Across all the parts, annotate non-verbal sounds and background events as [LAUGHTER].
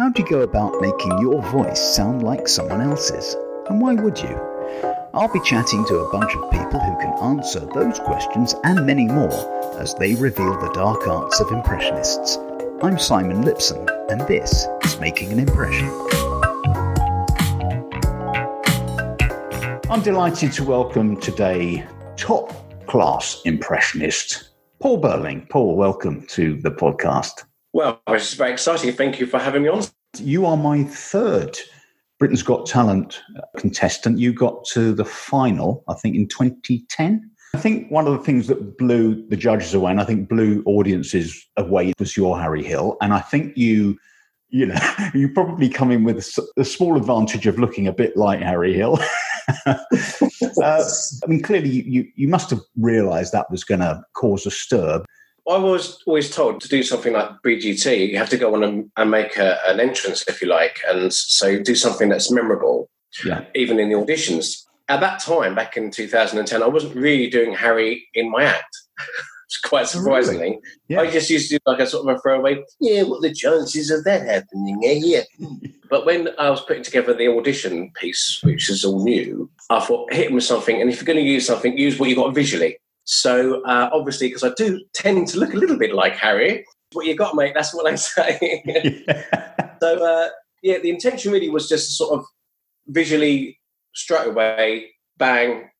How do you go about making your voice sound like someone else's? And why would you? I'll be chatting to a bunch of people who can answer those questions and many more as they reveal the dark arts of impressionists. I'm Simon Lipson, and this is Making an Impression. I'm delighted to welcome today top class impressionist Paul Burling. Paul, welcome to the podcast. Well, it's very exciting. Thank you for having me on. You are my third Britain's Got Talent contestant. You got to the final, I think, in 2010. I think one of the things that blew the judges away, and I think blew audiences away, was your Harry Hill. And I think you, you know, [LAUGHS] you probably come in with a, small advantage of looking a bit like Harry Hill. [LAUGHS] uh, I mean, clearly, you, you must have realised that was going to cause a stir. I was always told to do something like BGT, you have to go on and, and make a, an entrance, if you like, and so do something that's memorable, yeah. even in the auditions. At that time, back in 2010, I wasn't really doing Harry in my act. [LAUGHS] quite surprisingly. Really? Yeah. I just used to do like a sort of a throwaway, yeah, what the chances of that happening? Yeah, yeah. [LAUGHS] but when I was putting together the audition piece, which is all new, I thought, hit him with something. And if you're going to use something, use what you got visually. So uh, obviously, because I do tend to look a little bit like Harry, what you got, mate? That's what I say. [LAUGHS] yeah. So uh, yeah, the intention really was just to sort of visually straight away, bang,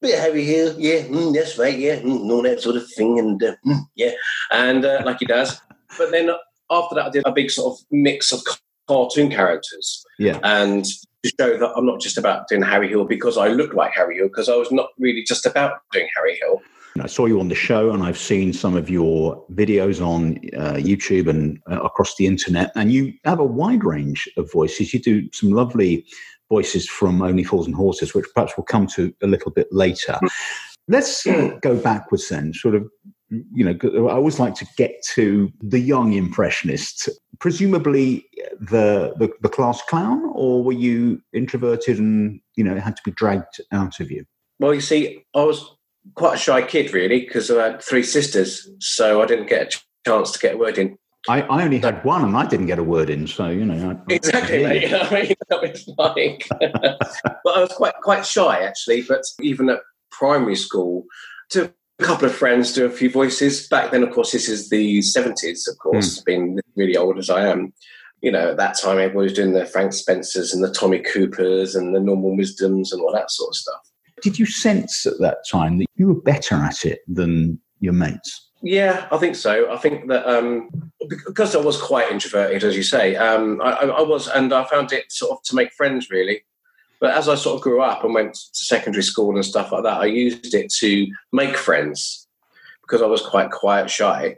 bit of Harry here, yeah, mm, that's right, yeah, mm, all that sort of thing, and uh, mm, yeah, and uh, like he does. But then after that, I did a big sort of mix of cartoon characters, yeah, and to show that I'm not just about doing Harry Hill because I look like Harry Hill, because I was not really just about doing Harry Hill. I saw you on the show, and I've seen some of your videos on uh, YouTube and uh, across the internet. And you have a wide range of voices. You do some lovely voices from Only Fools and Horses, which perhaps we'll come to a little bit later. Let's uh, go backwards then, sort of. You know, I always like to get to the young impressionist. Presumably, the, the the class clown, or were you introverted and you know it had to be dragged out of you? Well, you see, I was quite a shy kid, really, because I had three sisters, so I didn't get a chance to get a word in. I, I only had one, and I didn't get a word in. So you know, I, exactly. I, know, [LAUGHS] I mean, that was like, [LAUGHS] but I was quite quite shy actually. But even at primary school, to a couple of friends, do a few voices. Back then, of course, this is the seventies. Of course, mm. being really old as I am, you know, at that time everyone was doing the Frank Spencers and the Tommy Coopers and the Norman Wisdoms and all that sort of stuff. Did you sense at that time that you were better at it than your mates? Yeah, I think so. I think that um, because I was quite introverted, as you say, um, I, I, was, and I found it sort of to make friends really. But as I sort of grew up and went to secondary school and stuff like that, I used it to make friends because I was quite quiet, shy.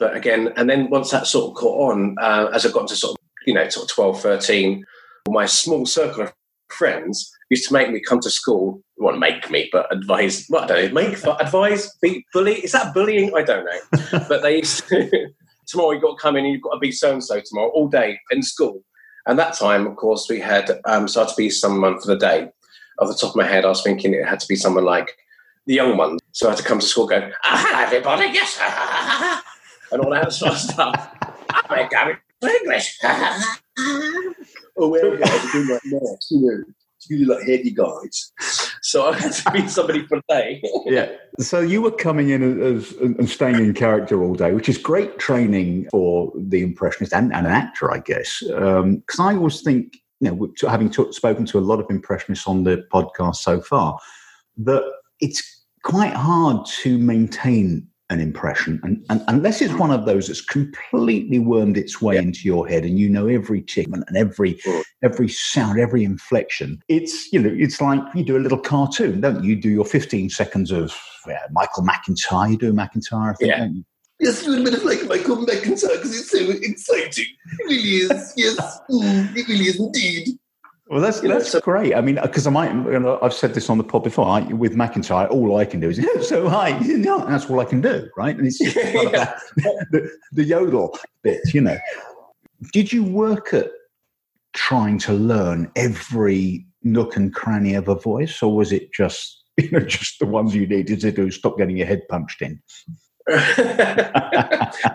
But again, and then once that sort of caught on, uh, as I got to sort of, you know, sort of 12, 13, my small circle of friends used to make me come to school. Well, make me, but advise. Well, I don't know. Make advise, be bully. Is that bullying? I don't know. [LAUGHS] but they used to. [LAUGHS] tomorrow you've got to come in and you've got to be so and so tomorrow all day in school. And that time, of course, we had um, so I had to be someone for the day. Off the top of my head, I was thinking it had to be someone like the young ones. So I had to come to school going, ah, hello everybody, yes, and all that sort of stuff. I'm going to English. Oh, guys, doing like next, you know really like heady guys. So I had to be somebody for day. yeah. So you were coming in as, and staying in character all day, which is great training for the impressionist and, and an actor, I guess. Because um, I always think, you know, having t- spoken to a lot of impressionists on the podcast so far, that it's quite hard to maintain an impression. And, and, unless it's one of those that's completely wormed its way yeah. into your head and you know every tick and every every sound, every inflection, it's you know, it's like you do a little cartoon, don't you? You do your 15 seconds of yeah, Michael McIntyre, you do McIntyre, I think, yeah. Yes, a little bit of like Michael McIntyre because it's so exciting. It really is. Yes, [LAUGHS] mm, it really is indeed. Well, that's that's so, great. I mean, because I might, you know, I've said this on the pod before. I, with McIntyre, all I can do is [LAUGHS] so hi. No, that's all I can do, right? And it's just [LAUGHS] yeah. [LAUGHS] the, the yodel bit, you know. Did you work at trying to learn every nook and cranny of a voice, or was it just you know just the ones you needed to do? Stop getting your head punched in.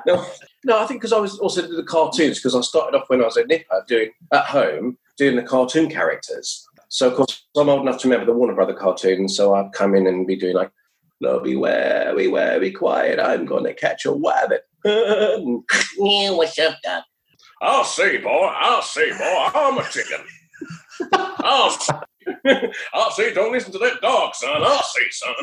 no, No, I think because I was also doing the cartoons because I started off when I was a nipper doing at home doing the cartoon characters. So of course I'm old enough to remember the Warner Brother cartoons. So I'd come in and be doing like, "No, beware, beware, be quiet. I'm going to catch a rabbit." yeah, [LAUGHS] what's up, Doc? I'll see, boy. I'll see, boy. I'm a chicken. [LAUGHS] I'll see. I'll see. Don't listen to that dog, son. I'll see, son.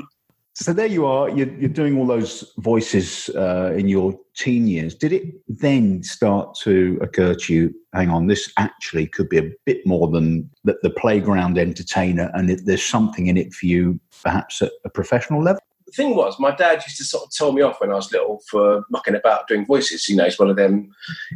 So there you are. You're, you're doing all those voices uh, in your teen years. Did it then start to occur to you? Hang on, this actually could be a bit more than the, the playground entertainer, and it, there's something in it for you, perhaps at a professional level. The thing was, my dad used to sort of tell me off when I was little for mucking about doing voices. You know, he's one of them.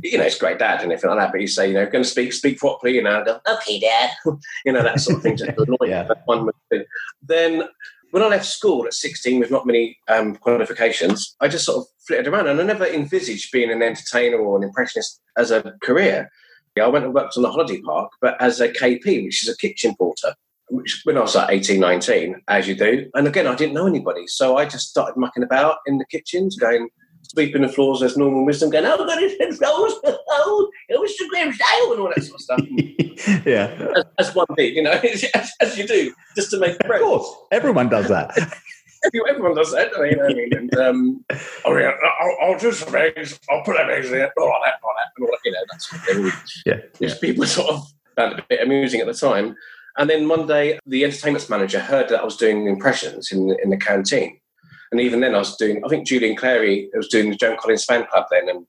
You know, he's a great dad and everything like that. But he'd say, you know, going to speak, speak properly. You know, go, okay, dad. [LAUGHS] you know, that sort of thing. Just [LAUGHS] annoying. yeah. One thing. Then when I left school at 16 with not many um, qualifications, I just sort of flitted around and I never envisaged being an entertainer or an impressionist as a career. I went and worked on the holiday park, but as a KP, which is a kitchen porter, which when I was like 18, 19, as you do. And again, I didn't know anybody. So I just started mucking about in the kitchens, going, sweeping the floors as Norman Wisdom, going, oh, God, it's floors, [LAUGHS] oh, it was the Grimsdale and all that sort of stuff. [LAUGHS] yeah. As, as, one thing, you know, [LAUGHS] as, as, you do, just to make. Of course, everyone does that. Everyone does that, you know what I mean? And, um, oh, yeah, I'll, I'll, do some eggs, I'll put them eggs in it, all that, all that, and all that, you know, that sort of thing. Yeah. Which yeah. people sort of found a bit amusing at the time. And then one day, the entertainment manager heard that I was doing impressions in, in the canteen. And even then, I was doing, I think Julian Clary was doing the Joan Collins fan club then. And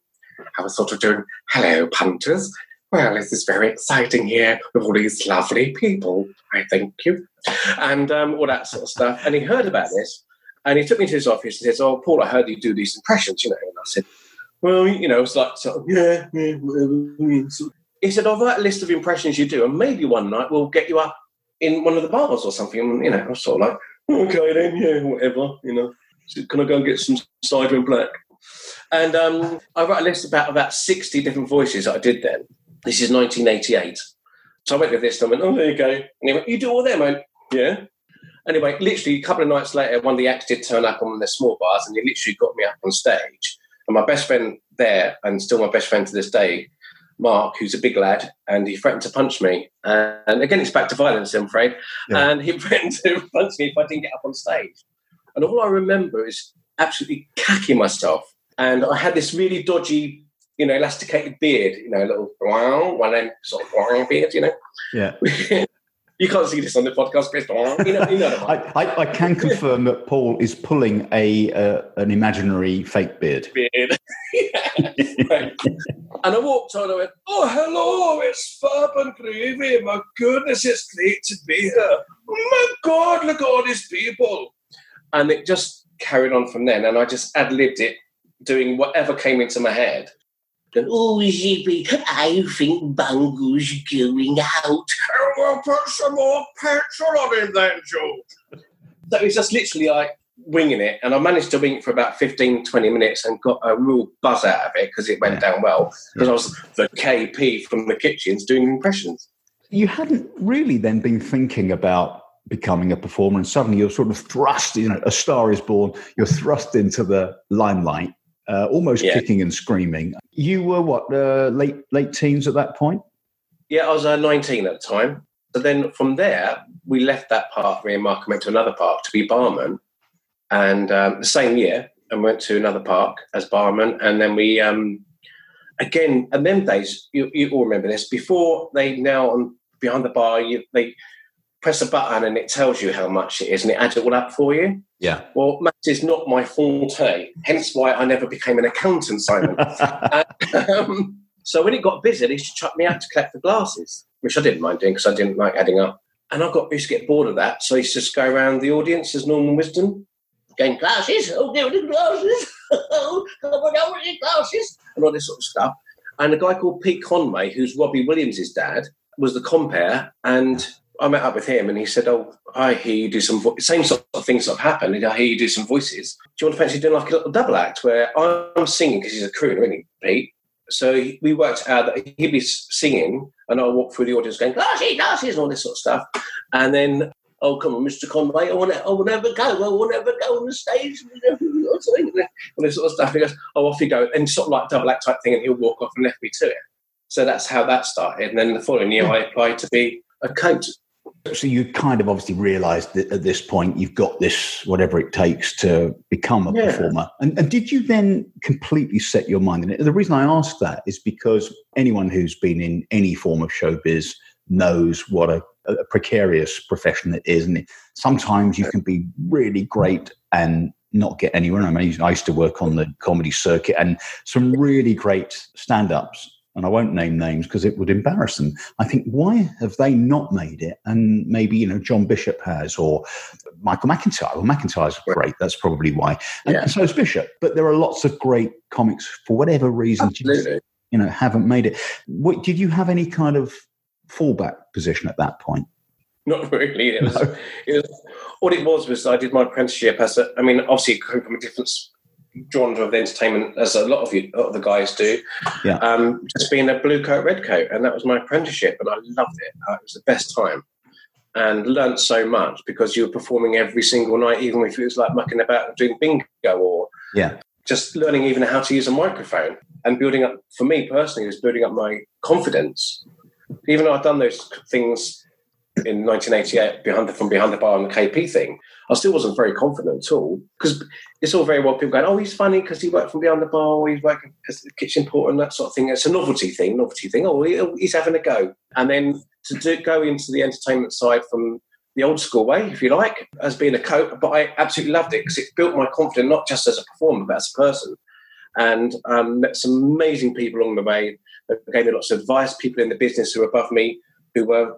I was sort of doing, hello, punters. Well, this is very exciting here with all these lovely people. I thank you. And um, all that sort of stuff. And he heard about this and he took me to his office and says, Oh, Paul, I heard you do these impressions, you know. And I said, Well, you know, it's like, sort of, yeah, yeah, whatever. He said, I'll write a list of impressions you do, and maybe one night we'll get you up in one of the bars or something. You know, I was sort of like, okay, then, yeah, whatever, you know. So can I go and get some cider and black? And um, I wrote a list about about 60 different voices that I did then. This is 1988. So I went with this and I went, oh, there you go. And he went, you do all them, mate? Yeah. Anyway, literally a couple of nights later, one of the acts did turn up on the small bars and he literally got me up on stage. And my best friend there, and still my best friend to this day, Mark, who's a big lad, and he threatened to punch me. And again, it's back to violence, I'm afraid. Yeah. And he [LAUGHS] threatened to punch me if I didn't get up on stage. And all I remember is absolutely cacking myself. And I had this really dodgy, you know, elasticated beard, you know, a little wow, one end sort of wow beard, you know. Yeah. [LAUGHS] you can't see this on the podcast, Chris. You know, you know I, I, I, can [LAUGHS] confirm that Paul is pulling a uh, an imaginary fake beard. Beard. [LAUGHS] and I walked on and I went, Oh, hello, it's Fab and Gravy. My goodness, it's great to be here. Oh, my God, look at all these people and it just carried on from then. And I just ad libbed it, doing whatever came into my head. And, oh, Zippy, I think Bungo's going out. We'll put some more petrol on him then, George. So was just literally like winging it. And I managed to wing it for about 15, 20 minutes and got a real buzz out of it because it went down well. Because I was the KP from the kitchens doing impressions. You hadn't really then been thinking about becoming a performer, and suddenly you're sort of thrust. You know, a star is born. You're thrust into the limelight, uh, almost yeah. kicking and screaming. You were what uh, late late teens at that point? Yeah, I was uh, 19 at the time. So then from there, we left that park. Me and Mark went to another park to be barman, and um, the same year, and went to another park as barman, and then we. Um, again, and them days, you, you all remember this. Before they now on behind the bar, you, they press a button and it tells you how much it is and it adds it all up for you. Yeah. Well, maths is not my forte, hence why I never became an accountant, Simon. and, [LAUGHS] [LAUGHS] um, so when it got busy, they used to chuck me out to collect the glasses, which I didn't mind doing because I didn't like adding up. And I got used to get bored of that, so I used to just go around the audience as Norman Wisdom, going glasses, oh, give me glasses, oh, over the glasses, and all this sort of stuff. And a guy called Pete Conway, who's Robbie Williams' dad, was the compere, and I met up with him and he said, "Oh, I hear you do some vo- same sort of things that have happened. I hear you do some voices. Do you want to fancy doing like a little double act where I'm singing because he's a crooner, isn't he, Pete? So we worked out that he'd be singing and I'll walk through the audience going, glasses, glasses, and all this sort of stuff. And then oh, come on, Mr. Conway, I want to, I will never go, I will never go on the stage, all this sort of stuff. He goes, oh, off you go, and sort of like double act type thing, and he'll walk off and left me to it. So that's how that started. And then the following year, hmm. I applied to be a coach. So you kind of obviously realised that at this point you've got this whatever it takes to become a yeah. performer. And, and, did you then completely set your mind in it? The reason I ask that is because anyone who's been in any form of showbiz knows what a, a precarious profession it is, and sometimes you can be really great and not get anywhere. I mean, I used to work on the comedy circuit, and some really great stand-ups and I won't name names because it would embarrass them. I think why have they not made it? And maybe you know John Bishop has, or Michael McIntyre. Well, McIntyre's great. That's probably why. And yeah. so is Bishop. But there are lots of great comics for whatever reason. Just, you know, haven't made it. What did you have any kind of fallback position at that point? Not really. It was, no. it was, what it was was I did my apprenticeship as a. I mean, obviously coming from a different genre of the entertainment as a lot of you, lot of the guys do. Yeah. Um, just being a blue coat, red coat, and that was my apprenticeship, and I loved it. Uh, it was the best time, and learned so much because you were performing every single night, even if it was like mucking about doing bingo or yeah, just learning even how to use a microphone and building up. For me personally, was building up my confidence. Even though I'd done those things in 1988 behind from behind the bar on the KP thing, I still wasn't very confident at all because it's all very well people going, oh, he's funny because he worked from behind the bar, or he's working as a kitchen porter and that sort of thing. It's a novelty thing, novelty thing. Oh, he's having a go, and then to do, go into the entertainment side from the old school way, if you like, as being a coach. But I absolutely loved it because it built my confidence not just as a performer but as a person, and um, met some amazing people along the way. That gave me lots of advice. People in the business who were above me who were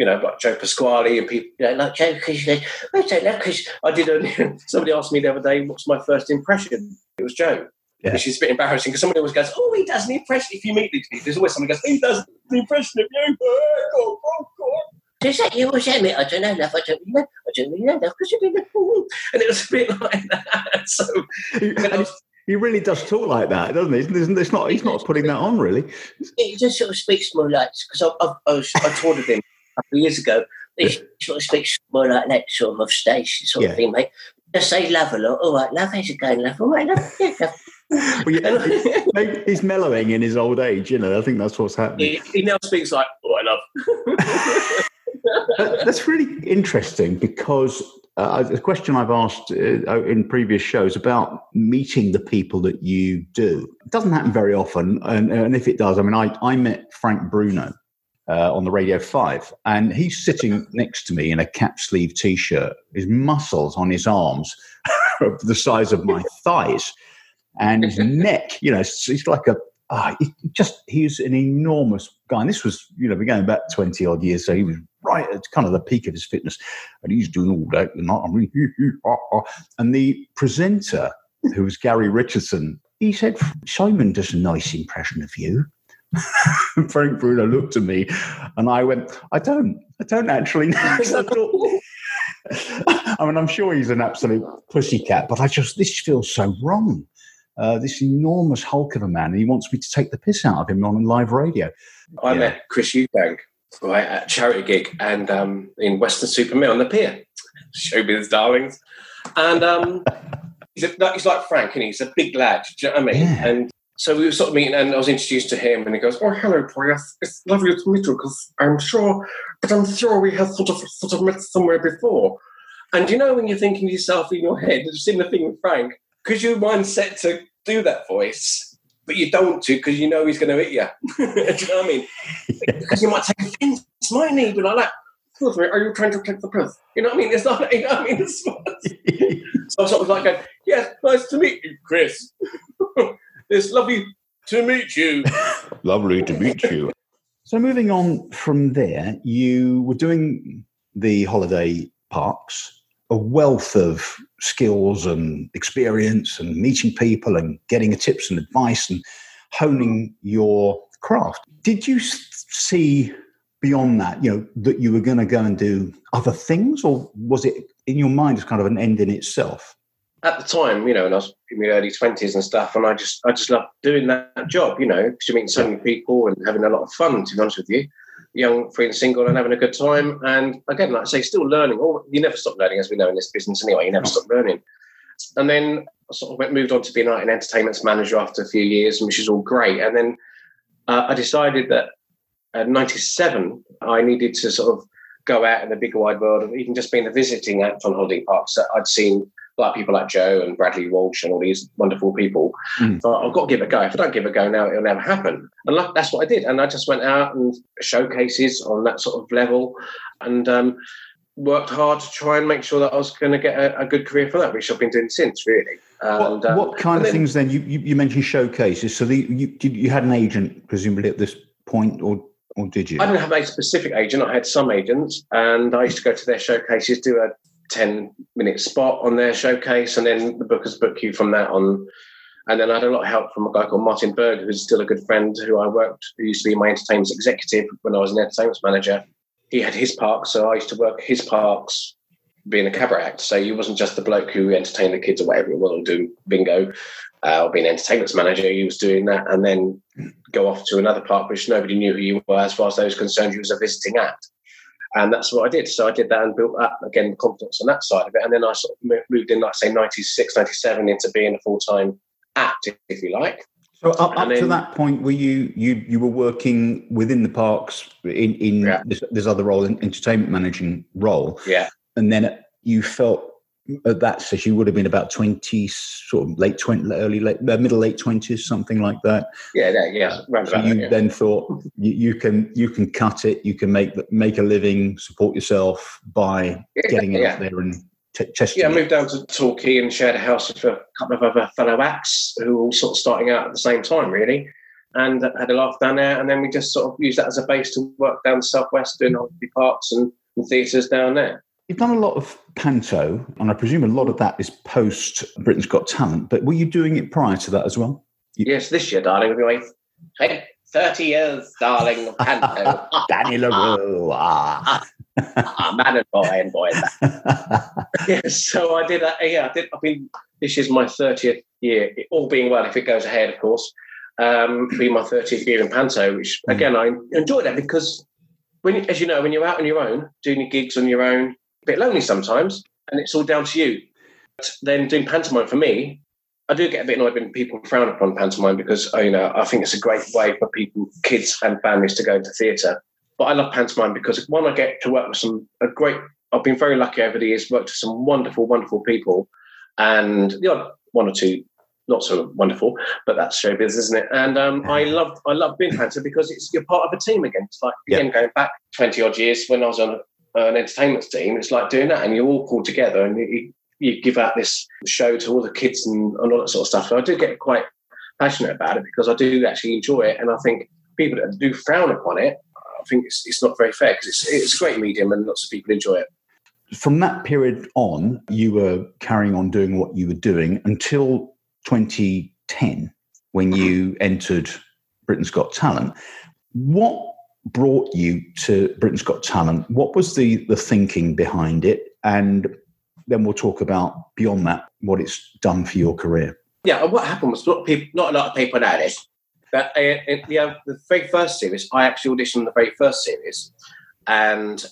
you know, like Joe Pasquale and people, you know, like Joe, because I don't know, because I did a, [LAUGHS] somebody asked me the other day, what's my first impression? It was Joe. Yeah. Which is a bit embarrassing because somebody always goes, Oh, he does an impression. If you meet these people, there's always somebody goes, He does the impression of you. Oh, oh, oh. Is that you or is that me? I don't know enough. I don't know. I don't really know because you've been And it was a bit [LAUGHS] like that. So, he really does talk like that, doesn't he? Isn't, it's not, he's not putting that on, really. He just sort of speaks more like, because I, I, I, I with him couple of years ago. They yeah. sort of speak more like that sort of station sort yeah. of thing, mate. Just say love a lot. All right, love, how's it going, love? All right, love. Yeah, love. [LAUGHS] well, yeah, he's mellowing in his old age, you know. I think that's what's happening. He, he now speaks like, "Oh, I love." [LAUGHS] that's really interesting because uh, a question I've asked uh, in previous shows about meeting the people that you do. It doesn't happen very often, and, and if it does, I mean, I, I met Frank Bruno uh, on the Radio 5. And he's sitting next to me in a cap sleeve t shirt, his muscles on his arms [LAUGHS] are the size of my [LAUGHS] thighs. And his neck, you know, he's like a, uh, he just, he's an enormous guy. And this was, you know, began about 20 odd years. So he was right at kind of the peak of his fitness. And he's doing all that. And, I mean, and the presenter, who was Gary Richardson, he said, Simon does a nice impression of you. Frank Bruno looked at me and I went, I don't, I don't actually know. [LAUGHS] I, [LAUGHS] I mean, I'm sure he's an absolute pussycat, but I just, this feels so wrong. Uh, this enormous hulk of a man, and he wants me to take the piss out of him on live radio. I yeah. met Chris Eubank right at a charity gig and um, in Weston-super-Mare on the pier. [LAUGHS] Showbiz darlings. And um, he's, a, he's like Frank, and he? he's a big lad. Do you know what I mean? Yeah. And so we were sort of meeting, and I was introduced to him, and he goes, "Oh, hello, Troy. It's lovely to meet you, because I'm sure, but I'm sure we have sort of sort of met somewhere before." And you know, when you're thinking to yourself in your head, seeing the similar thing with Frank, because your mind's set to do that voice, but you don't to because you know he's going to hit you. [LAUGHS] do you know what I mean? [LAUGHS] Because you might take offence, might he? But like that. Are you trying to take the piss? You know what I mean? It's not. [LAUGHS] You know what I mean? It's, so I was sort of like, going, "Yes, nice to meet you, Chris." It's lovely to meet you. [LAUGHS] lovely to meet you. So, moving on from there, you were doing the holiday parks, a wealth of skills and experience, and meeting people and getting tips and advice and honing your craft. Did you see beyond that, you know, that you were going to go and do other things, or was it in your mind as kind of an end in itself? At the time, you know, and I was in my early twenties and stuff, and I just I just loved doing that job, you know, because you meet so many people and having a lot of fun. To be honest with you, young, free and single, and having a good time. And again, like I say, still learning. Oh, you never stop learning, as we know in this business anyway. You never stop learning. And then I sort of went, moved on to being an entertainment manager after a few years, which is all great. And then uh, I decided that at 97, I needed to sort of go out in the bigger wide world of even just being a visiting at on holiday parks that I'd seen like people like Joe and Bradley Walsh and all these wonderful people. Mm. So I've got to give it a go. If I don't give it a go now, it'll never happen. And that's what I did. And I just went out and showcases on that sort of level and um, worked hard to try and make sure that I was going to get a, a, good career for that, which I've been doing since, really. And, what, um, what, kind of then, things then? You, you, you, mentioned showcases. So the, you, you had an agent, presumably, at this point, or or did you? I didn't have a specific agent. I had some agents, and I used to go to their showcases, do a 10 minute spot on their showcase, and then the bookers book you from that on. And then I had a lot of help from a guy called Martin Berg, who's still a good friend who I worked, who used to be my entertainment executive when I was an entertainment manager. He had his parks, so I used to work his parks being a cabaret act. So you wasn't just the bloke who entertained the kids or whatever it was, or do bingo uh, or being an entertainment manager. He was doing that and then go off to another park which nobody knew who you were as far as those concerned. You was a visiting act. And that's what I did. So I did that and built up again confidence on that side of it. And then I sort of moved in, like say, 96, 97 into being a full time act, if you like. So up, up then, to that point, were you you you were working within the parks in in yeah. this, this, other role, in entertainment managing role, yeah, and then you felt at that stage you would have been about 20 sort of late 20 early late uh, middle late 20s something like that yeah yeah, yeah. so you yeah. then thought you, you, can you can cut it you can make make a living support yourself by yeah, getting out there and t- testing yeah I moved down to Torquay and shared a house with a couple of other fellow acts who were all sort of starting out at the same time really and had a laugh down there and then we just sort of used that as a base to work down the southwest doing holiday parks and, and theatres down there You've done a lot of panto, and I presume a lot of that is post Britain's Got Talent. But were you doing it prior to that as well? You- yes, this year, darling. We'll be 30 years, darling, of panto. [LAUGHS] Danny La Rue. Ah. man and boy and boy. [LAUGHS] yes, so I did. Uh, yeah, I did. I mean, this is my 30th year, all being well, if it goes ahead, of course. Um, be my 30th year in panto, which hmm. again, I enjoy that because when, as you know, when you're out on your own, doing your gigs on your own, a bit lonely sometimes, and it's all down to you. But then doing pantomime for me, I do get a bit annoyed when people frown upon pantomime because you know I think it's a great way for people, kids and families to go into theatre. But I love pantomime because one, I get to work with some a great. I've been very lucky over the years, worked with some wonderful, wonderful people, and the odd one or two not so wonderful, but that's showbiz, isn't it? And um, [LAUGHS] I love I love being pantomime because it's you're part of a team again. It's like again yeah. going back twenty odd years when I was on Uh, an entertainment team, it's like doing that, and you all pull together and you, you give out this show to all the kids and, and, all that sort of stuff. So I do get quite passionate about it because I do actually enjoy it, and I think people that do frown upon it, I think it's, it's not very fair because it's, it's a great medium and lots of people enjoy it. From that period on, you were carrying on doing what you were doing until 2010 when you entered Britain's Got Talent. What brought you to Britain's Got Talent? What was the the thinking behind it? And then we'll talk about beyond that what it's done for your career. Yeah, what happened was not, people, not a lot of people know this, but uh, the, uh, the very first series, I actually auditioned the very first series, and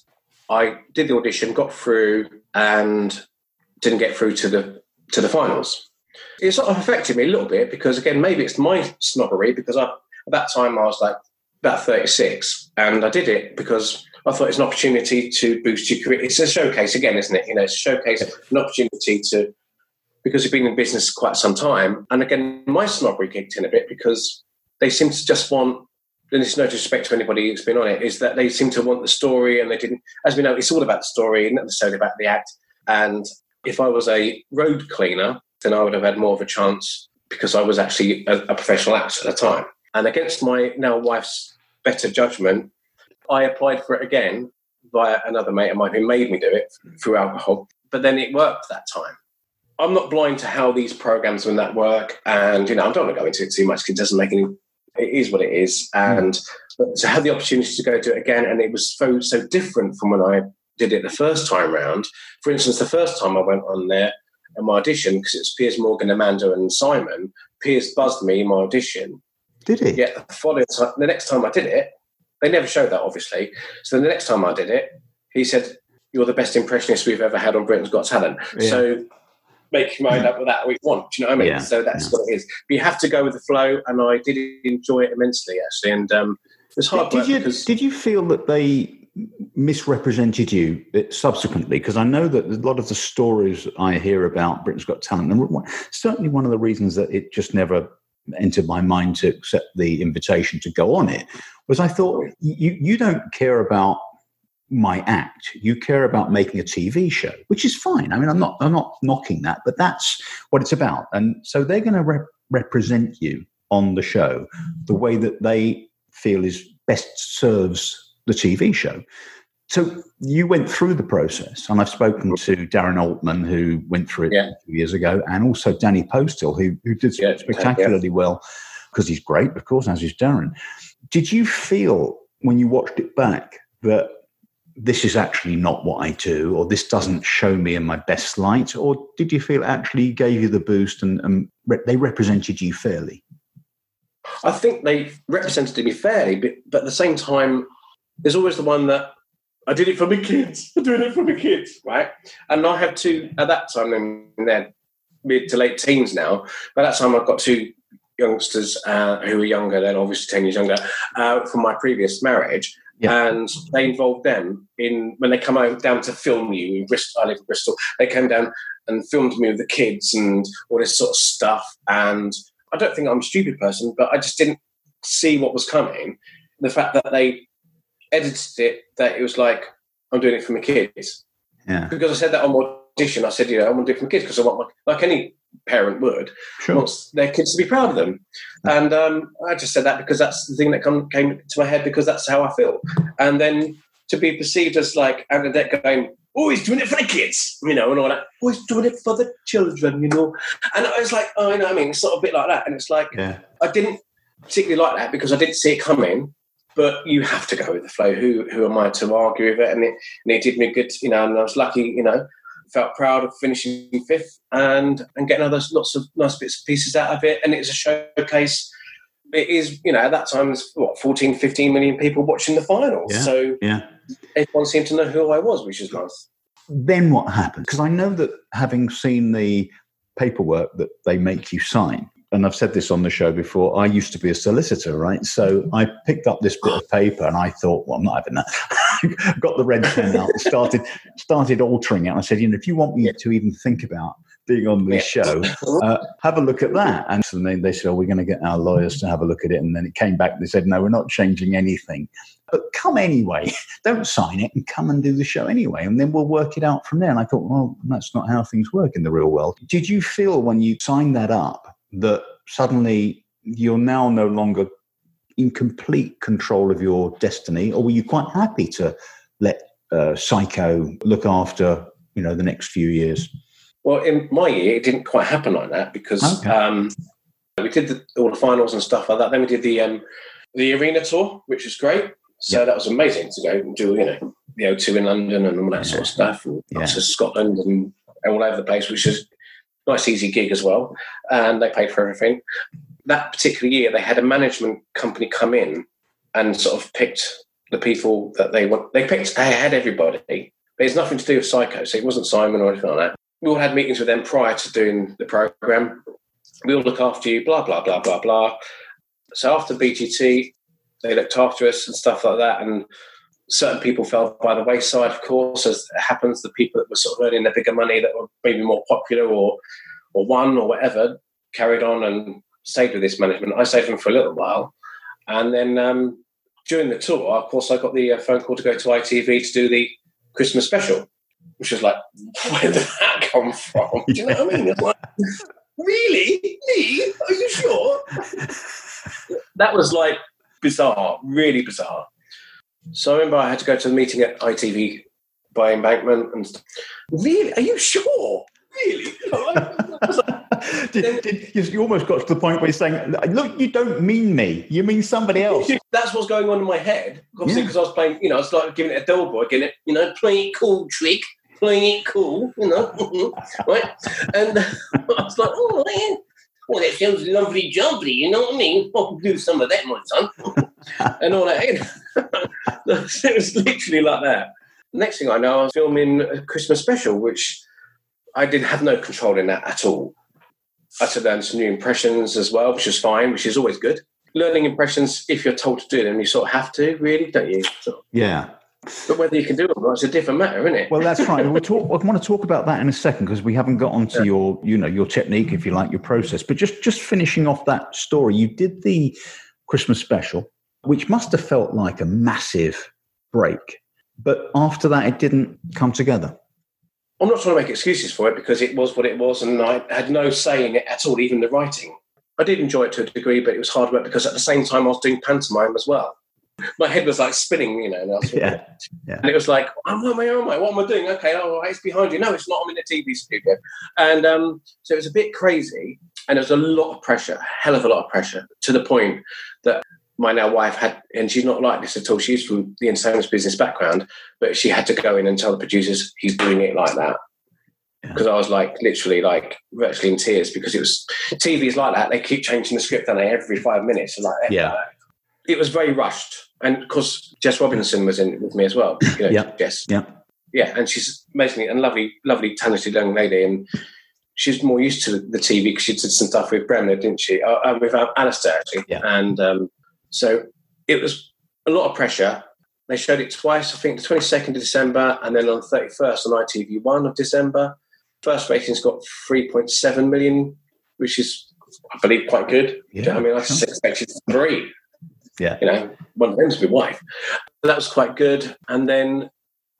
I did the audition, got through, and didn't get through to the to the finals. It sort of affected me a little bit because again, maybe it's my snobbery because I, at that time I was like about 36 and I did it because I thought it's an opportunity to boost your career. It's a showcase again, isn't it? You know, it's a showcase, an opportunity to, because you've been in business quite some time. And again, my snobbery kicked in a bit because they seem to just want, and it's no disrespect to anybody who's been on it, is that they seem to want the story and they didn't, as we know, it's all about the story, not necessarily about the act. And if I was a road cleaner, then I would have had more of a chance because I was actually a, a professional actor at the time. And against my now wife's better judgment, I applied for it again via another mate of mine who made me do it through alcohol. But then it worked that time. I'm not blind to how these programs and that work, and you know I don't want to go into it too much because it doesn't make any. It is what it is, and to have the opportunity to go to it again, and it was so so different from when I did it the first time round. For instance, the first time I went on there and my audition because it's Piers Morgan, Amanda, and Simon. Piers buzzed me in my audition, did he? Yeah. The following time, the next time I did it, they never showed that, obviously. So the next time I did it, he said, "You're the best impressionist we've ever had on Britain's Got Talent." Yeah. So make your mind up with that we want. Do you know what I mean? Yeah. So that's yeah. what it is. But you have to go with the flow, and I did enjoy it immensely, actually. And um, it was hard. Did, did you did you feel that they misrepresented you subsequently? Because I know that a lot of the stories I hear about Britain's Got Talent, and certainly one of the reasons that it just never entered my mind to accept the invitation to go on it was I thought you you don't care about my act. You care about making a TV show, which is fine. I mean, I'm not I'm not knocking that, but that's what it's about. And so they're going to rep- represent you on the show the way that they feel is best serves the TV show. So you went through the process, and I've spoken to Darren Altman, who went through it yeah. two years ago, and also Danny Posthill, who, who did yeah, spectacularly yeah. well because he's great, of course, as is Darren. Did you feel when you watched it back that this is actually not what I do, or this doesn't show me in my best light, or did you feel actually gave you the boost and, and re- they represented you fairly? I think they represented me fairly, but, but at the same time, there's always the one that I did it for my kids. I'm [LAUGHS] doing it for my kids, right? And I have two at that time, and they're mid to late teens now. But at that time, I've got two youngsters uh, who are younger than obviously 10 years younger uh, from my previous marriage yeah. and they involved them in when they come out down to film you in Bristol. I live in Bristol. They came down and filmed me with the kids and all this sort of stuff. And I don't think I'm a stupid person, but I just didn't see what was coming. The fact that they edited it, that it was like I'm doing it for my kids. Yeah. Because I said that on audition. I said, you know, I want to do it for my kids because I want my like any parent would sure. wants their kids to be proud of them. And um, I just said that because that's the thing that come, came to my head because that's how I feel. And then to be perceived as like Bernadette going, oh, he's doing it for the kids, you know, and all that. Oh, he's doing it for the children, you know. And I was like, oh, you know, I mean, it's sort of a bit like that. And it's like, yeah. I didn't particularly like that because I didn't see it coming. But you have to go with the flow. Who who am I to argue with it? And it, and it did me good, you know. And I was lucky, you know felt proud of finishing fifth and and getting other lots of nice bits and pieces out of it. And it's a showcase. It is, you know, at that time, there's what 14, 15 million people watching the finals. Yeah, so yeah. everyone seemed to know who I was, which is nice. Then what happened? Because I know that having seen the paperwork that they make you sign, and I've said this on the show before, I used to be a solicitor, right? So I picked up this bit of paper and I thought, well, I'm not having that. [LAUGHS] Got the red pen out and started started altering it. And I said, you know, if you want me to even think about being on this show, [LAUGHS] uh, have a look at that. And so they, they said, oh, we're going to get our lawyers to have a look at it. And then it came back. They said, no, we're not changing anything. But come anyway. [LAUGHS] Don't sign it and come and do the show anyway. And then we'll work it out from there. And I thought, well, that's not how things work in the real world. Did you feel when you signed that up that suddenly you're now no longer in complete control of your destiny, or were you quite happy to let uh, Syco look after you know the next few years? Well, in my year, it didn't quite happen like that because okay. um, we did the, all the finals and stuff like that. Then we did the um, the arena tour, which was great. So yep. that was amazing to go and do, you know, the O2 in London and all that sort of stuff, and yeah. Scotland and all over the place, which is nice easy gig as well, and they paid for everything. That particular year, they had a management company come in and sort of picked the people that they want. They picked, they had everybody. There's nothing to do with Syco, so it wasn't Simon or anything like that. We all had meetings with them prior to doing the program. We all look after you, blah blah blah blah blah. So after BGT, they looked after us and stuff like that, and certain people fell by the wayside, of course, as it happens. The people that were sort of earning the bigger money, that were maybe more popular or or won or whatever, carried on and stayed with this management. I stayed with them for a little while, and then um, during the tour, of course, I got the uh, phone call to go to ITV to do the Christmas special, which was like, [LAUGHS] where did that come from? Do you know what I mean? Like, really, me? Are you sure? [LAUGHS] that was like bizarre, really bizarre. So I remember I had to go to a meeting at ITV by embankment and stuff. Really? Are you sure? Really? [LAUGHS] did, did, you almost got to the point where you're saying, "Look, you don't mean me. You mean somebody else." [LAUGHS] That's what's going on in my head. Obviously, because yeah. I was playing, you know, I was like giving it a double boy, getting it, you know, playing it cool trick, playing it cool, you know, [LAUGHS] right? And I was like, "Oh man, well, that sounds lovely jubbly, you know what I mean? [LAUGHS] I'll do some of that, my son." [LAUGHS] and all that. [LAUGHS] it was literally like that. Next thing I know, I was filming a Christmas special, which I didn't have no control in that at all. I had to learn some new impressions as well, which is fine, which is always good. Learning impressions, if you're told to do them, you sort of have to, really, don't you? Yeah. But whether you can do it or not, it's a different matter, isn't it? Well, that's right. We'll talk, I want to talk about that in a second because we haven't got onto yeah. your, you know, your technique, if you like, your process. But just just finishing off that story, you did the Christmas special, which must have felt like a massive break. But after that, it didn't come together. I'm not trying to make excuses for it because it was what it was, and I had no say in it at all, even the writing. I did enjoy it to a degree, but it was hard work because at the same time I was doing pantomime as well my head was like spinning, you know, and, was, yeah. Yeah. and it was like, oh, what am I, am I? What am I doing? Okay, oh, it's behind you. No, it's not. I'm in a TV studio. And um, so it was a bit crazy, and there was a lot of pressure, a hell of a lot of pressure, to the point that my now wife had, and she's not like this at all. She's from the insurance business background, but she had to go in and tell the producers he's doing it like that. Because yeah. I was like literally like virtually in tears because it was TV's like that. They keep changing the script and they every five minutes. And like yeah, it was very rushed and of course Jess Robinson was in with me as well. You know, yeah, Jess. Yeah, yeah, and she's amazingly and lovely, lovely, talented young lady, and she's more used to the TV because she did some stuff with Bremner, didn't she? Uh, uh with Alistair actually, yeah. and um, so it was a lot of pressure. They showed it twice, I think the 22nd of December and then on the 31st on ITV1 of December. First ratings got 3.7 million, which is, I believe, quite good. Yeah, I mean, I just expected three. Yeah. You know, one of them's my wife. that was quite good. And then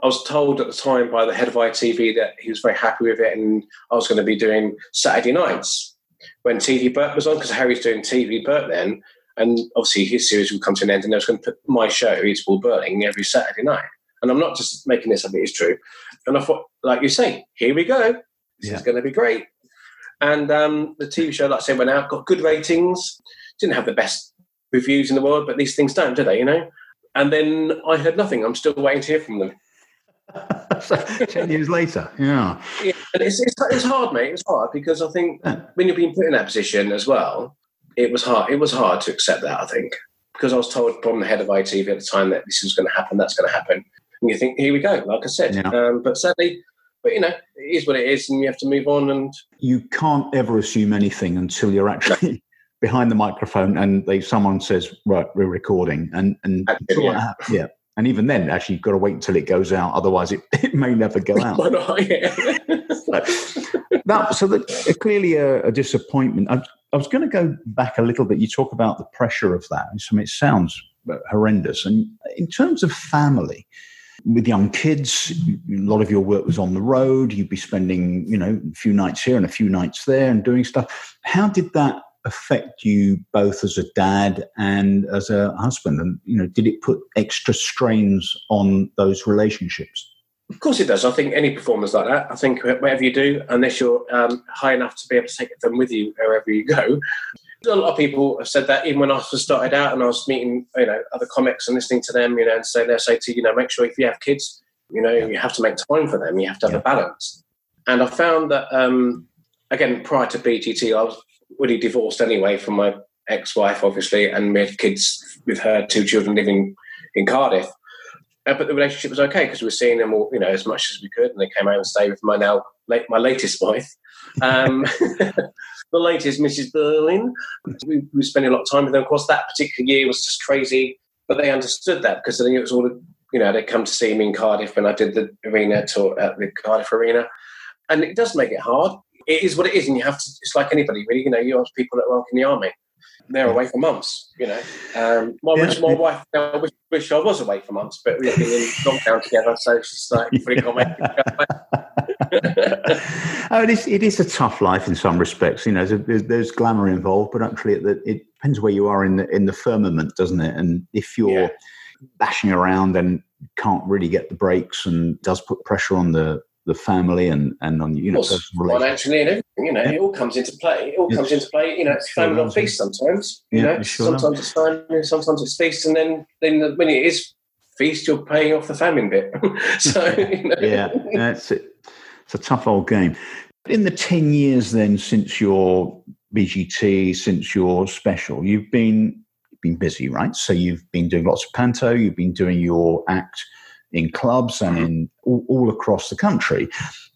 I was told at the time by the head of ITV that he was very happy with it and I was going to be doing Saturday nights when TV Burp was on because Harry's doing TV Burp then. And obviously his series would come to an end and I was going to put my show, It's Paul Burling, every Saturday night. And I'm not just making this up, it is true. And I thought, like you say, here we go. This yeah. is going to be great. And um, the TV show, like I said, went out, got good ratings. Didn't have the best reviews in the world, but these things don't, do they? You know. And then I heard nothing. I'm still waiting to hear from them. [LAUGHS] so, Ten years later, yeah. Yeah, and it's, it's, it's hard, mate. It's hard because I think yeah. when you're being put in that position as well, it was hard. It was hard to accept that. I think because I was told from the head of ITV at the time that this is going to happen, that's going to happen, and you think, here we go. Like I said, yeah. um, but sadly, but you know, it is what it is, and you have to move on. And you can't ever assume anything until you're actually behind the microphone and they someone says right we're recording. And and yeah. yeah. and even then actually you've got to wait until it goes out otherwise it, [LAUGHS] it may never go out. So, [LAUGHS] that, so that, uh, clearly a, a disappointment. I, I was going to go back a little bit. You talk about the pressure of that. I mean, it sounds uh, horrendous. And in terms of family with young kids a lot of your work was on the road. You'd be spending you know a few nights here and a few nights there and doing stuff. How did that affect you both as a dad and as a husband? And you know, did it put extra strains on those relationships? Of course, it does. I think any performance like that. I think whatever you do, unless you're um, high enough to be able to take them with you wherever you go. A lot of people have said that even when I first started out and I was meeting, you know, other comics and listening to them, you know, and say they'll say to you, you know, make sure if you have kids, you know, yeah. you have to make time for them. You have to have yeah. a balance. And I found that um, again prior to BGT, I was already divorced anyway from my ex-wife, obviously, and we had kids with her, two children living in Cardiff. Uh, but the relationship was okay because we were seeing them all, you know, as much as we could, and they came out and stayed with my now late, my latest wife, um, [LAUGHS] the latest Mrs. Burling. We, we were spending a lot of time with them. Of course, that particular year was just crazy, but they understood that because knew it was all, you know, they'd come to see me in Cardiff when I did the arena tour at the Cardiff Arena, and it does make it hard it is what it is, and you have to. It's like anybody, really. You know, you ask people that work in the army; they're away for months. You know, um, my, yeah. my wife, I wish, wish, I was away for months, but we've been in lockdown together, so she's like pretty common. [LAUGHS] oh, it is. It is a tough life in some respects. You know, there's, there's glamour involved, but actually, it, it, depends where you are in the in the firmament, doesn't it? And if you're yeah. bashing around and can't really get the breaks, and does put pressure on the the family and and on you know financially and everything. You know, yeah. it all comes into play. It all comes into play. You know, it's sure family on feast sometimes. You yeah, know, sure sometimes it's family, sometimes it's feast, and then then when it is feast, you're paying off the famine bit. [LAUGHS] so you know. yeah, that's it. It's a tough old game. In the ten years then since your BGT, since your special, you've been been busy, right? So you've been doing lots of panto, you've been doing your act in clubs and in all, all across the country.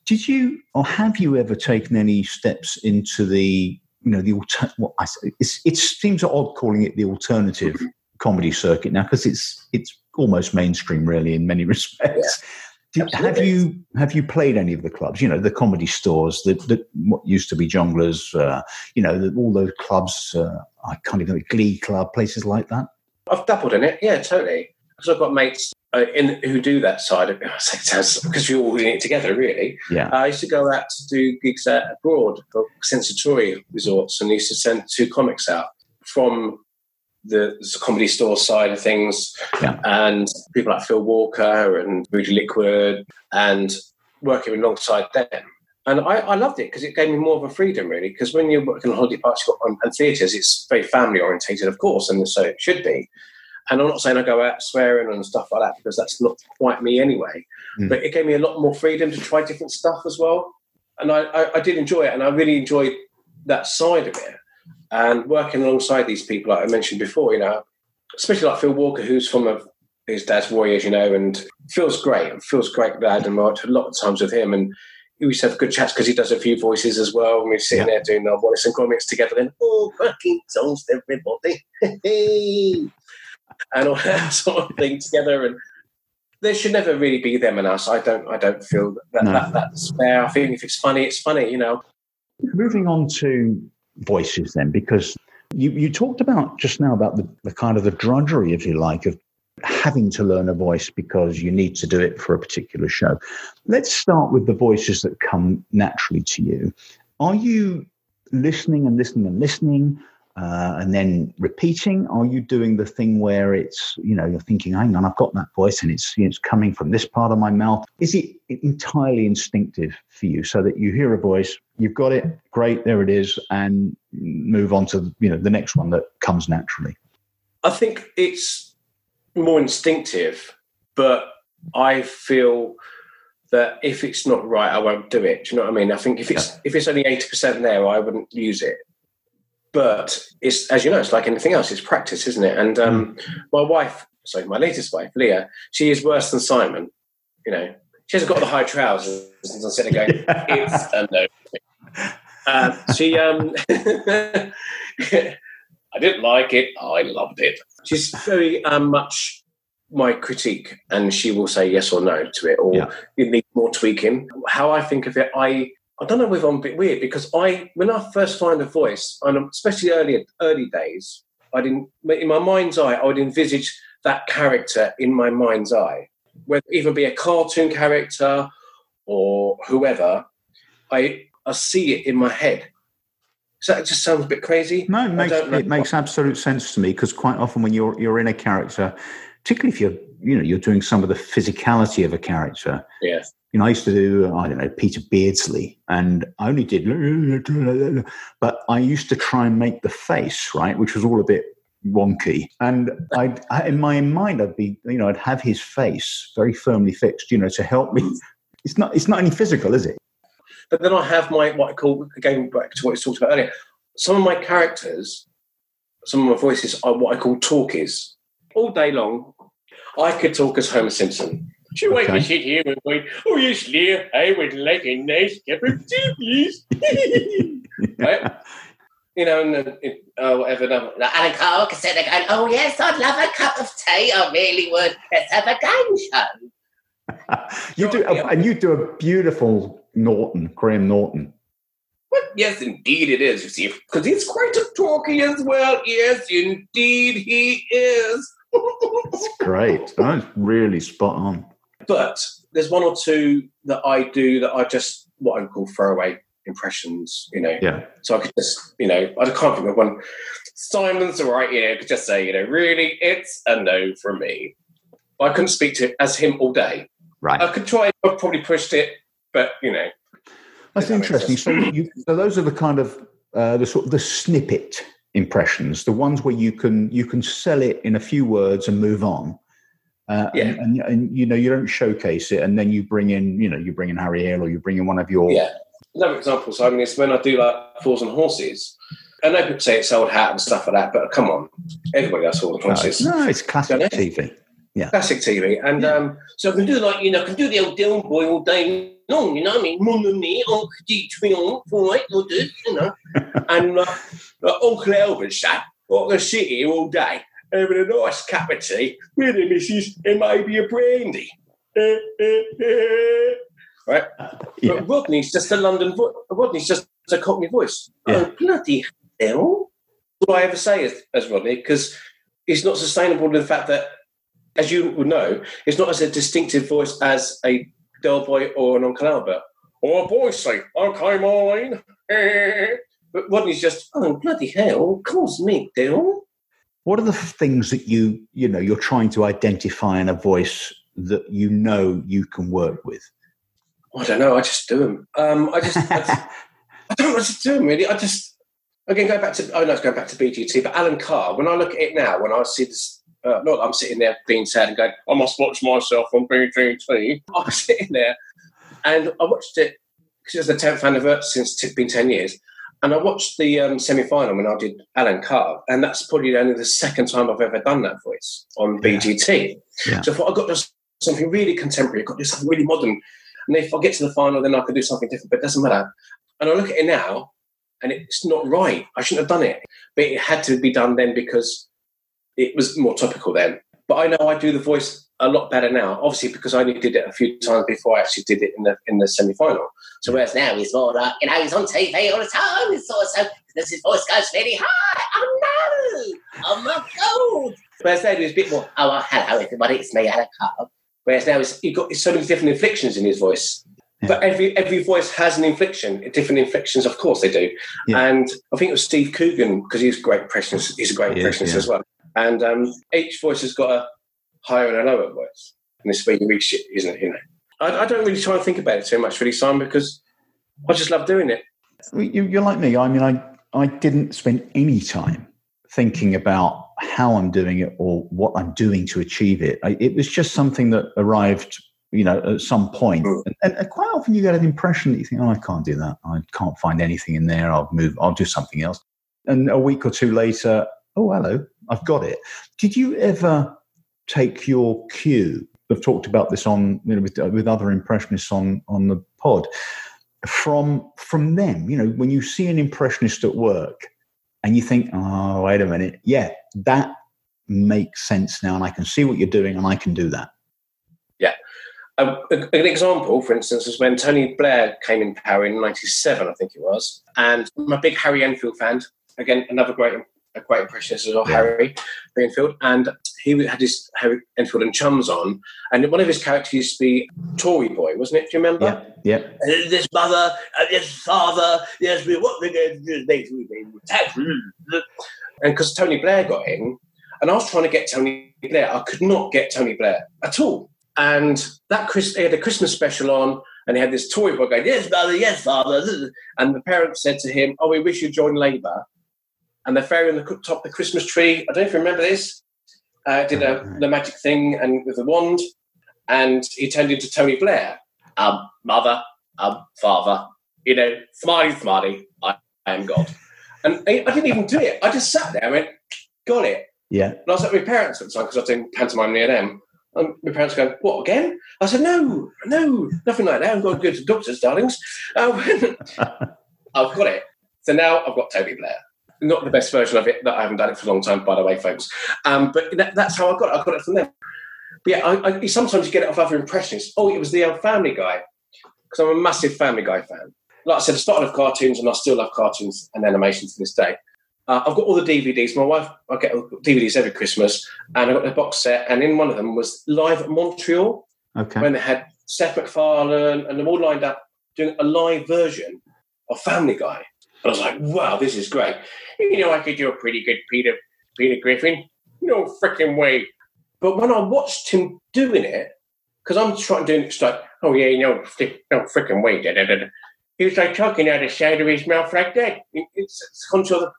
Did you or have you ever taken any steps into the you know the alter- well, I, it seems odd calling it the alternative comedy circuit now because it's it's almost mainstream really in many [LAUGHS] respects. Yeah, Did, have you have you played any of the clubs? You know the comedy stores that that what used to be Jongleurs. Uh, you know the, all those clubs. Uh, I can't even Glee Club places like that. I've dabbled in it. Yeah, totally. Because I've got mates uh, in, who do that side of it. [LAUGHS] Because we all in it together, really. Yeah. I used to go out to do gigs out abroad for sensory resorts and used to send two comics out from the, the comedy store side of things yeah. and people like Phil Walker and Rudy Liquid and working alongside them. And I, I loved it because it gave me more of a freedom, really. Because when you're working on holiday parks and theatres, it's very family orientated, of course, and so it should be. And I'm not saying I go out swearing and stuff like that because that's not quite me anyway. Mm. But it gave me a lot more freedom to try different stuff as well. And I, I, I, did enjoy it, and I really enjoyed that side of it. And working alongside these people, like I mentioned before, you know, especially like Phil Walker, who's from a, his dad's Warriors, you know, and feels great. Feels great dad, and worked a lot of times with him. And we used to have good chats because he does a few voices as well. And we're sitting yeah. there doing our Wallace and Gromits together, and oh, fucking songs, everybody. [LAUGHS] and all [LAUGHS] that sort of thing together. And there should never really be them and us. I don't. I don't feel that, no. that that's fair. I think if it's funny, it's funny. You know. Moving on to voices then, because you you talked about just now about the, the kind of the drudgery, if you like, of having to learn a voice because you need to do it for a particular show. Let's start with the voices that come naturally to you. Are you listening and listening and listening? Uh, and then repeating? Are you doing the thing where it's, you know, you're thinking, hang on, I've got that voice and it's, you know, it's coming from this part of my mouth? Is it entirely instinctive for you so that you hear a voice, you've got it, great, there it is, and move on to, you know, the next one that comes naturally? I think it's more instinctive, but I feel that if it's not right, I won't do it. Do you know what I mean? I think if it's yeah. if it's only eighty percent there, I wouldn't use it but it's as you know, it's like anything else. It's practice, isn't it? And um, mm. my wife, sorry, my latest wife, Leah, she is worse than Simon. You know, she hasn't got the high trousers instead of going, [LAUGHS] it's a no. Um, she, um, [LAUGHS] I didn't like it. I loved it. She's very um, much my critique, and she will say yes or no to it, or yeah. you need more tweaking. How I think of it, I I don't know whether I'm a bit weird because I, when I first find a voice, and especially early early days, I didn't in my mind's eye, I would envisage that character in my mind's eye, whether even be a cartoon character or whoever. I I see it in my head. So that just sounds a bit crazy. No, it makes, it makes absolute sense to me because quite often when you're you're in a character, particularly if you're you know you're doing some of the physicality of a character. Yes you know, I used to do, I don't know, Peter Beardsley, and I only did, but I used to try and make the face, right, which was all a bit wonky. And I'd, I, in my mind, I'd be, you know, I'd have his face very firmly fixed, you know, to help me. It's not, it's not any physical, is it? But then I have my, what I call, again, back to what we talked about earlier, some of my characters, some of my voices are what I call talkies. All day long, I could talk as Homer Simpson. She okay. went to sit here and went, Oh, yes, Leah, I would like a nice cup of tea, [LAUGHS] please. right? You know, and uh, uh, whatever. No, and a Coke said again, Oh, yes, I'd love a cup of tea. I really would. Let's have a game show. [LAUGHS] you do, and you do a beautiful Norton, Graham Norton. Well, yes, indeed it is, you see, because he's quite a talky as well. Yes, indeed he is. [LAUGHS] That's great. That's really spot on. But there's one or two that I do that are just what I call throwaway impressions, you know. Yeah. So I could just, you know, I can't think of one. Simon's all right, you know, could just say, you know, really, it's a no from me. I couldn't speak to it as him all day. Right. I could try, I probably pushed it, but you know. That's interesting. So, you, so those are the kind of uh, the sort of the snippet impressions, the ones where you can you can sell it in a few words and move on. Uh, yeah. And, and, and, you know you don't showcase it, and then you bring in you know you bring in Harry Hill or you bring in one of your yeah. Another example, so I mean, it's when I do like Fools and Horses. I know people say it's old hat and stuff like that, but come on, everybody does all the No, no, it's classic? TV. Classic TV, and Yeah. um, so I can do like you know, I can do the old Dylan boy all day long. You know what I mean? Mon ami, Uncle D Trion, all right, you'll do, you know. [LAUGHS] and uh, uh, Uncle Elvis, sir, I can sit here all day having a nice cup of tea with a missus and maybe a brandy. [LAUGHS] right? Yeah. But Rodney's just a London voice. Rodney's just a Cockney voice. Yeah. Oh, bloody hell. What do I ever say as, as Rodney? Because it's not sustainable to the fact that, as you would know, it's not as a distinctive voice as a Del Boy or an Uncle Albert. Or a voice say, okay, Marlene. [LAUGHS] but Rodney's just, oh, bloody hell, calls me Del. What are the things that you you know you're trying to identify in a voice that you know you can work with? I don't know, I just do them. Um, I just, I, just- [LAUGHS] I don't know what to them really. I just, again, go back to, oh no, it's going back to BGT, but Alan Carr, when I look at it now, when I see this, uh, not I'm sitting there being sad and going, I must watch myself on BGT. [LAUGHS] I'm sitting there and I watched it because it was the 10th anniversary since it's been 10 years. And I watched the um, semi final when I did Alan Carr, and that's probably only the second time I've ever done that voice on Yeah. BGT. Yeah. So I thought I've got to something really contemporary, I've got to do something really modern. And if I get to the final, then I can do something different, but it doesn't matter. And I look at it now, and it's not right. I shouldn't have done it. But it had to be done then because it was more topical then. But I know I do the voice a lot better now, obviously because I only did it a few times before I actually did it in the in the semi final. So whereas now he's more like, you know, he's on TV all the time, he's sort of so his voice goes really high. Oh no! Oh my god! Whereas then he was a bit more, oh well, hello everybody, it's me, Alan Carr. Whereas now he's, he got so many different inflections in his voice. But every every voice has an inflection, different inflections, of course they do. Yeah. And I think it was Steve Coogan, because he's a great impressionist, he's a great impressionist yeah. as well. And um, each voice has got a higher and a lower voice. And this way you reach it, isn't it? You know. I, I don't really try and think about it too much, really, Simon, because I just love doing it. You, you're like me. I mean, I I didn't spend any time thinking about how I'm doing it or what I'm doing to achieve it. I, it was just something that arrived, you know, at some point. Mm. And, and quite often you get an impression that you think, "Oh, I can't do that. I can't find anything in there. I'll move. I'll do something else." And a week or two later, oh, hello, I've got it. Did you ever take your cue? I've talked about this on you know, with, with other impressionists on on the pod from from them you know when you see an impressionist at work and you think oh wait a minute yeah that makes sense now and i can see what you're doing and i can do that Um, a- an example, for instance, was when Tony Blair came in power in '97, I think it was, and I'm a big Harry Enfield fan. Again, another great, a great impressionist as well, Yeah. Harry Enfield, and he had his Harry Enfield and chums on, and one of his characters used to be Tory Boy, wasn't it? Do you remember? yeah yeah This mother, uh, this father, yes, we what we're going to do next. Tax. And because Tony Blair got in, and I was trying to get Tony Blair, I could not get Tony Blair at all. And that Chris, they had a Christmas special on, and they had this Tory boy going, "Yes, mother, yes, father." And the parents said to him, "Oh, we wish you'd join Labour." And they're fairing the top of the Christmas tree. I don't know if you remember this. Uh, did a, the magic thing and with the wand, and he turned into Tony Blair. Um, mother, um, father, you know, smiley, smiley. I, I am God. And I, I didn't even do it. I just sat there and went, got it. yeah And I was at my parents at the time because I was doing pantomime near them. And my parents going, What again? I said, No, no, nothing like that. I've got to go to the doctors, darlings. Um, [LAUGHS] I've got it. So now I've got Toby Blair. Not the best version of it, that I haven't done it for a long time, by the way, folks. Um, but that, that's how I got it. I got it from them. But yeah, I, I, sometimes you get it off other impressions. Oh, it was the old Family Guy. Because I'm a massive Family Guy fan. Like I said, I started with cartoons and I still love cartoons and animation to this day. Uh, I've got all the DVDs. My wife, I get DVDs every Christmas, and I got the box set. And in one of them was Live at Montreal, okay when they had Seth MacFarlane and them all lined up doing a live version of Family Guy. I was like, wow, this is great. You know, I could do a pretty good Peter Peter Griffin. No freaking way. But when I watched him doing it, because I'm trying to do it, it's like, oh yeah, no, flick- no freaking way. Da, da, da. He was like talking out the side of his mouth like that. It- It's, it's the,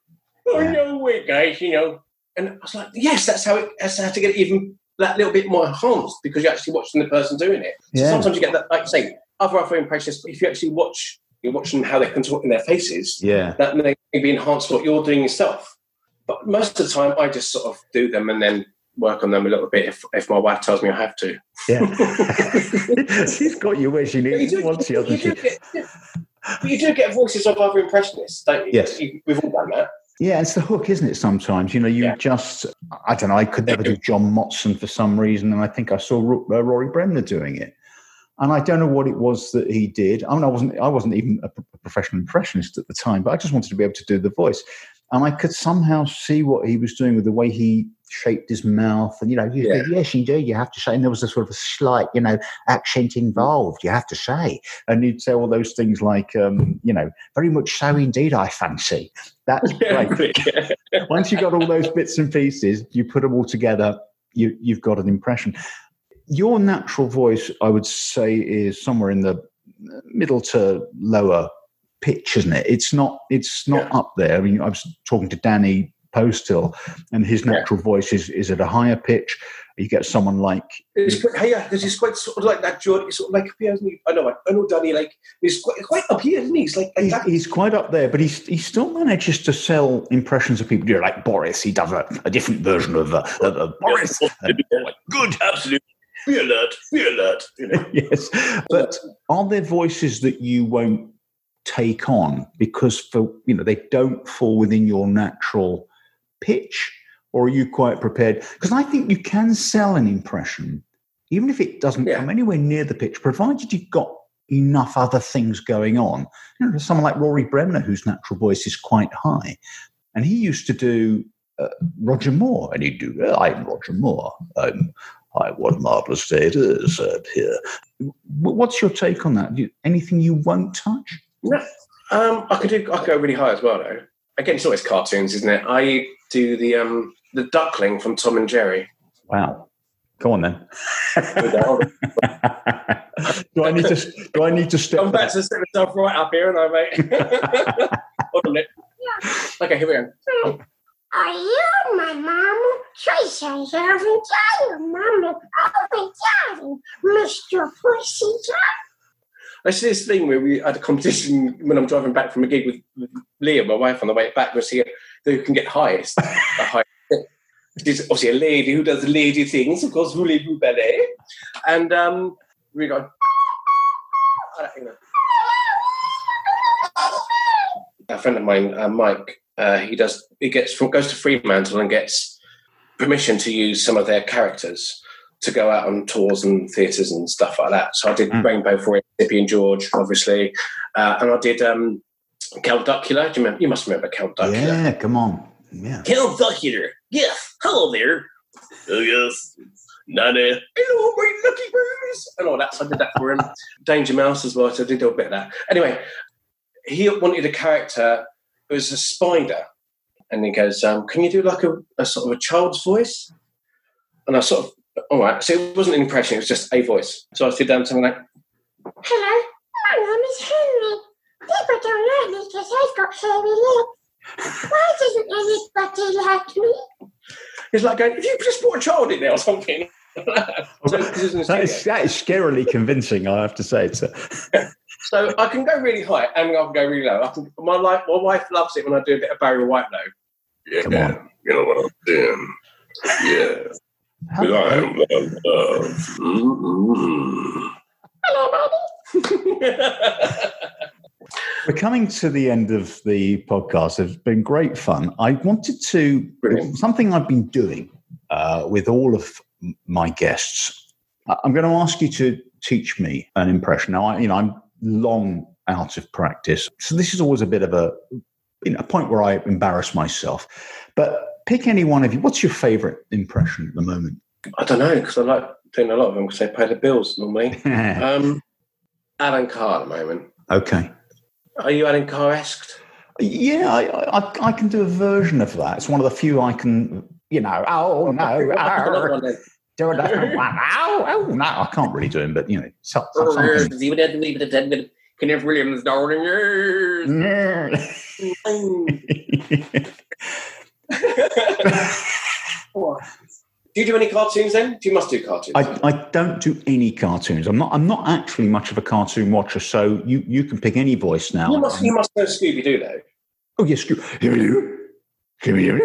oh Yeah. no way, guys, you know. And I was like, yes, that's how it. That's how to get it even that little bit more enhanced because you're actually watching the person doing it. So Yeah. sometimes you get that, like you say, other other impressionists. But if you actually watch, you're watching how they contort in their faces. yeah That makes maybe enhance what you're doing yourself. But most of the time, I just sort of do them and then work on them a little bit if, if my wife tells me I have to. Yeah. [LAUGHS] [LAUGHS] She's got you where she But you needs do, wants you, you, she? get, but you do get voices of other impressionists, don't you? Yes. You, we've all done that. Yeah, it's the hook, isn't it? Sometimes, you know, you Yeah. just, I don't know, I could never do John Motson for some reason. And I think I saw Ro- uh, Rory Bremner doing it. And I don't know what it was that he did. I mean, I wasn't, I wasn't even a professional impressionist at the time, but I just wanted to be able to do the voice. And I could somehow see what he was doing with the way he shaped his mouth. And, you know, you Yeah. yes, indeed, you have to say. And there was a sort of a slight, you know, accent involved, you have to say. And he'd say all those things like, um, you know, very much so indeed, I fancy. That's great [LAUGHS] once you've got all those bits and pieces, you put them all together, you, you've got an impression. Your natural voice, I would say, is somewhere in the middle to lower pitch, isn't it? It's not. It's not Yeah. up there. I mean, I was talking to Danny Posthill, and his Yeah. natural voice is is at a higher pitch. You get someone like It's quite, yeah, because he's quite sort of like that. George, he's sort of like up here, isn't he? I know, I know, Danny. Like he's quite, quite up here, isn't he? He's like, like he's, he's quite up there, but he's, he still manages to sell impressions of people. You know, like Boris, he does a, a different version of, uh, of, of Boris. good, absolutely. Be alert, be alert. You know. [LAUGHS] yes. But are there voices that you won't take on because for you know they don't fall within your natural pitch? Or are you quite prepared? Because I think you can sell an impression, even if it doesn't Yeah. come anywhere near the pitch, provided you've got enough other things going on. You know, someone like Rory Bremner, whose natural voice is quite high, and he used to do uh, Roger Moore, and he'd do, "Uh, I'm Roger Moore. I'm, I, what a marvelous day it is up here. What's your take on that? You- Anything you won't touch? No, um, I could do. I could go really high as well, though. Again, it's always cartoons, isn't it? I do the um, the duckling from Tom and Jerry. Wow. Go on then. [LAUGHS] Do I need to? Do I need to step I'm about to set myself right up here, and I mate. [LAUGHS] Hold on a. Okay, here we go. Are you my mama? Tracy, every day, mama, every day, Mr. Pussy I see this thing where we had a competition when I'm driving back from a gig with, Leah, my wife, on the way back. We'll see who can get highest. the highest. She's obviously a lady who does lady things, of course, voulez-vous ballet. And um, we go. A friend of mine, uh, Mike, uh, he does. He gets from goes to Fremantle and gets permission to use some of their characters to go out on tours and theatres and stuff like that. So I did Mm. Rainbow for him, Zippy and George, obviously, uh, and I did um, Count Duckula. Do you remember? You must remember Count Duckula. Yeah, come on. Yeah. Count Duckula. Yes. Hello there. Oh yes. Nana. Hello, my lucky birds. And all that. So I did that for him. [LAUGHS] Danger Mouse as well. So I did a bit of that. Anyway, he wanted a character who was a spider. And he goes, um, Can you do like a, a sort of a child's voice? And I sort of, all right. So it wasn't an impression, it was just a voice. So I did um, something like, Hello, my name is Henry. People don't like me because I've got hairy lips. Why doesn't anybody like me? It's like going, If you just put a child in there or something. [LAUGHS] so, this is in a That is, studio. that is scarily convincing, I have to say. It's a, [LAUGHS] So I can go really high and I can go really low. I can, my, life, my wife loves it when I do a bit of Barry White low. Yeah, Come on. you know what I'm doing. Yeah, how, I am love. Mm-hmm. Hello, baby. [LAUGHS] we're coming to the end of the podcast. It's been great fun. I wanted to, Brilliant. something I've been doing uh, with all of my guests. I'm going to ask you to teach me an impression. Now, I, you know, I'm long out of practice. So this is always a bit of a, you know, a point where I embarrass myself. But pick any one of you. What's your favorite impression at the moment? I don't know because I like doing a lot of them because they pay the bills normally. [LAUGHS] Um, Alan Carr at the moment. okay. Are you Alan Carr esque? Yeah, I, I, I can do a version of that. It's one of the few I can, you know, oh, no, [LAUGHS] it, oh, oh, no, I can't really do him, but, you know, so, so- something. Kenneth Williams, darling. Do you do any cartoons then? You must do cartoons. I, I don't do any cartoons. I'm not. I'm not actually much of a cartoon watcher. So you, you can pick any voice now. you must. You must know Scooby Doo though. Oh yes, Scoo-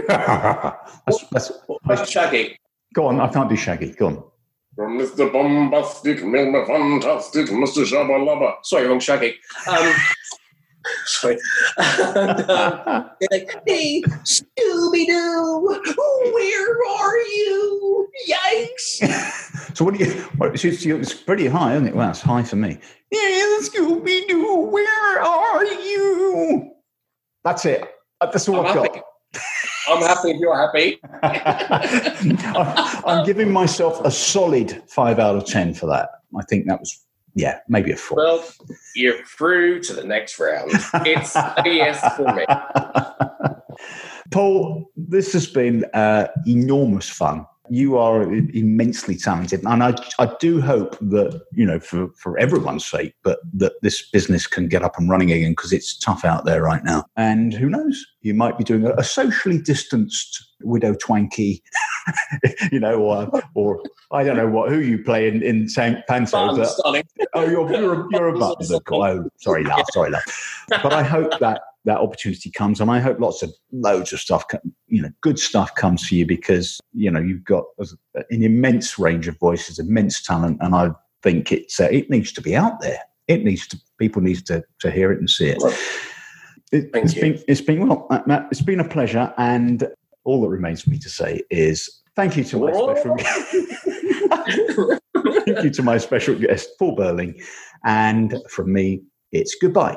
[LAUGHS] that's, that's, What's Shaggy? Go on. I can't do Shaggy. Go on. From Mr. Bombastic, Mr. Fantastic, Mr. Shabba Lubba. Sorry, wrong Shaggy. Um, [LAUGHS] sorry. and, [LAUGHS] um, like, hey, Scooby Doo, where are you? Yikes! [LAUGHS] So what do you? What, it's, it's, it's pretty high, isn't it? Well, it's high for me. Yeah, Scooby Doo, where are you? That's it. That's all I've got. I'm happy if you're happy. [LAUGHS] I'm giving myself a solid five out of ten for that. I think that was, yeah, maybe a four. Well, you're through to the next round. It's [LAUGHS] a yes for me. Paul, this has been uh, enormous fun. You are immensely talented, and I, I do hope that you know, for for everyone's sake, but that this business can get up and running again because it's tough out there right now. And who knows, you might be doing a, a socially distanced Widow Twankey, [LAUGHS] you know, or or I don't know what who you play in in Saint Panto, but. Oh, you're you're a, you're a button. Oh, sorry, love. Sorry, love. But I hope that that opportunity comes, and I hope lots of loads of stuff, you know, good stuff comes for you because you know you've got an immense range of voices, immense talent, and I think it's uh, it needs to be out there. It needs to people need to to hear it and see it. It has been it's been well, uh, Matt. It's been a pleasure, and all that remains for me to say is thank you to my special. [LAUGHS] Thank you to my special guest, Paul Burling. And from me, it's goodbye.